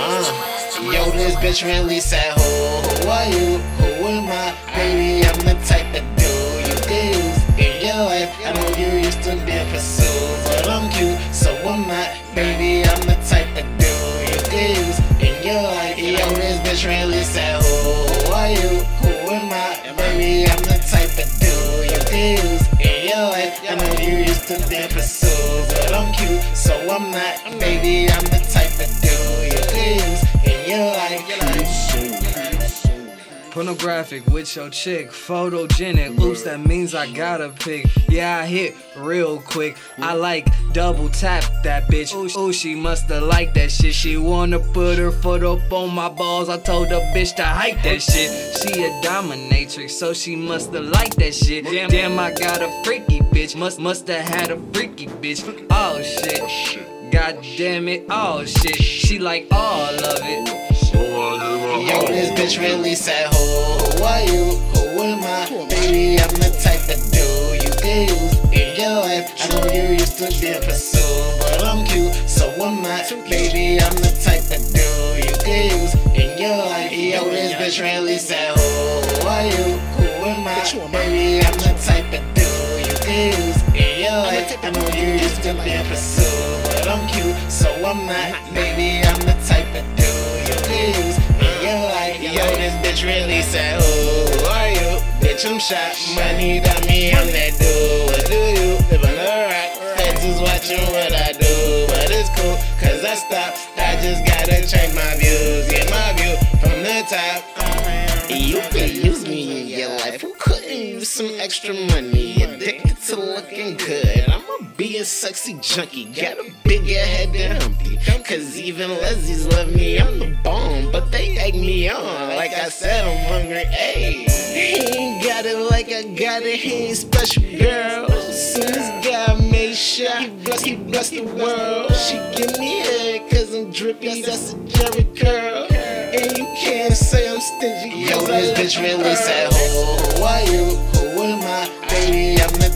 Uh, yo, this bitch really said, Who, who are you? Who am I? Baby, I'm the type that do you things in your life. I know you used to be a pursuit, but I'm cute, so am I. Baby, I'm the type that do you things in your life. Yo, this bitch really said, Who, who are you? To be pursued, but I'm cute, so I'm not. Baby, I'm the type Pornographic with your chick, photogenic. Oops, that means I gotta pick. Yeah, I hit real quick. I like double tap that bitch. Ooh, she musta like that shit. She wanna put her foot up on my balls. I told the bitch to hike that shit. She a dominatrix, so she musta like that shit. Damn, damn, I got a freaky bitch. Must musta had a freaky bitch. Oh, oh shit. God damn it, oh shit. She like all of it. Yo, this bitch really said, Who, who are you? Who am I? Baby, I'm the type of dude you can use in your life. I know you used to be a pursued, but I'm cute, so I'm not. Baby, I'm the type of do you can use in your life. Yo, this bitch really said, Who, who are you? Who am I? Baby, I'm the type of do you can use in your life. I know you used to be a pursued, but I'm cute, so I'm not. Baby, I'm the Yo, this bitch really said, Who are you? Bitch, I'm shot. Money got me, I'm that dude. What do you? Live on the rock. Feds is watching what I do, but it's cool, cause I stopped. I just gotta change my views, get my view from the top. You could use me in your life. Who couldn't use some extra money? Addicted to looking good. I'ma be a sexy junkie. Got a bigger head than Humpty. Cause even lesbians love me. I'm the bomb, but they egg me on. Like I said, I'm hungry. Hey, he ain't got it like I got it. He ain't special, girl. Soon as God made sure he blessed, he blessed the world. She give me head cause I'm drippy. That's a Jerry curl. And you can't say I'm stingy. Yo, this bitch really said, Who, who are you? Who am I? Baby, I'm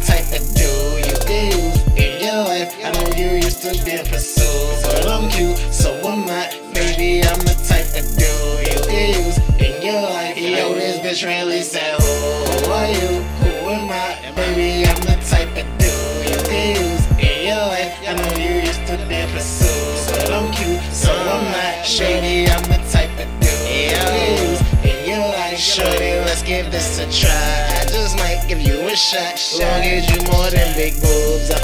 used to be pursued, but I'm cute, so I'm not. Baby, I'm the type of dude you can use in your life. Yo, this bitch really said, Who, are you? Who am I? Baby, I'm the type of dude you can use in your life. I know you used to be pursued, but I'm cute, so I'm not. Shady, I'm the type of dude you can use in your life. Shorty, let's give this a try. I just might give you a shot. Long as you more than big boobs, cute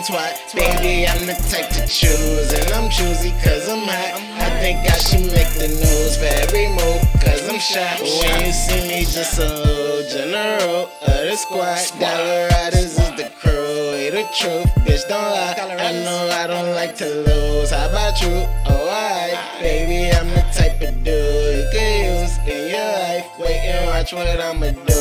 and twat. Baby, I'm the type to choose, and I'm choosy cause I'm hot. I think I should make the news for every move, cause I'm shot. When you see me, just a little general of the squad. Dolla Ridas is the crew, we the truth, bitch, don't lie. I know I don't like to lose. How about you? Oh, I, baby, I'm the type of dude you can use in your life. Wait and watch what I'ma do.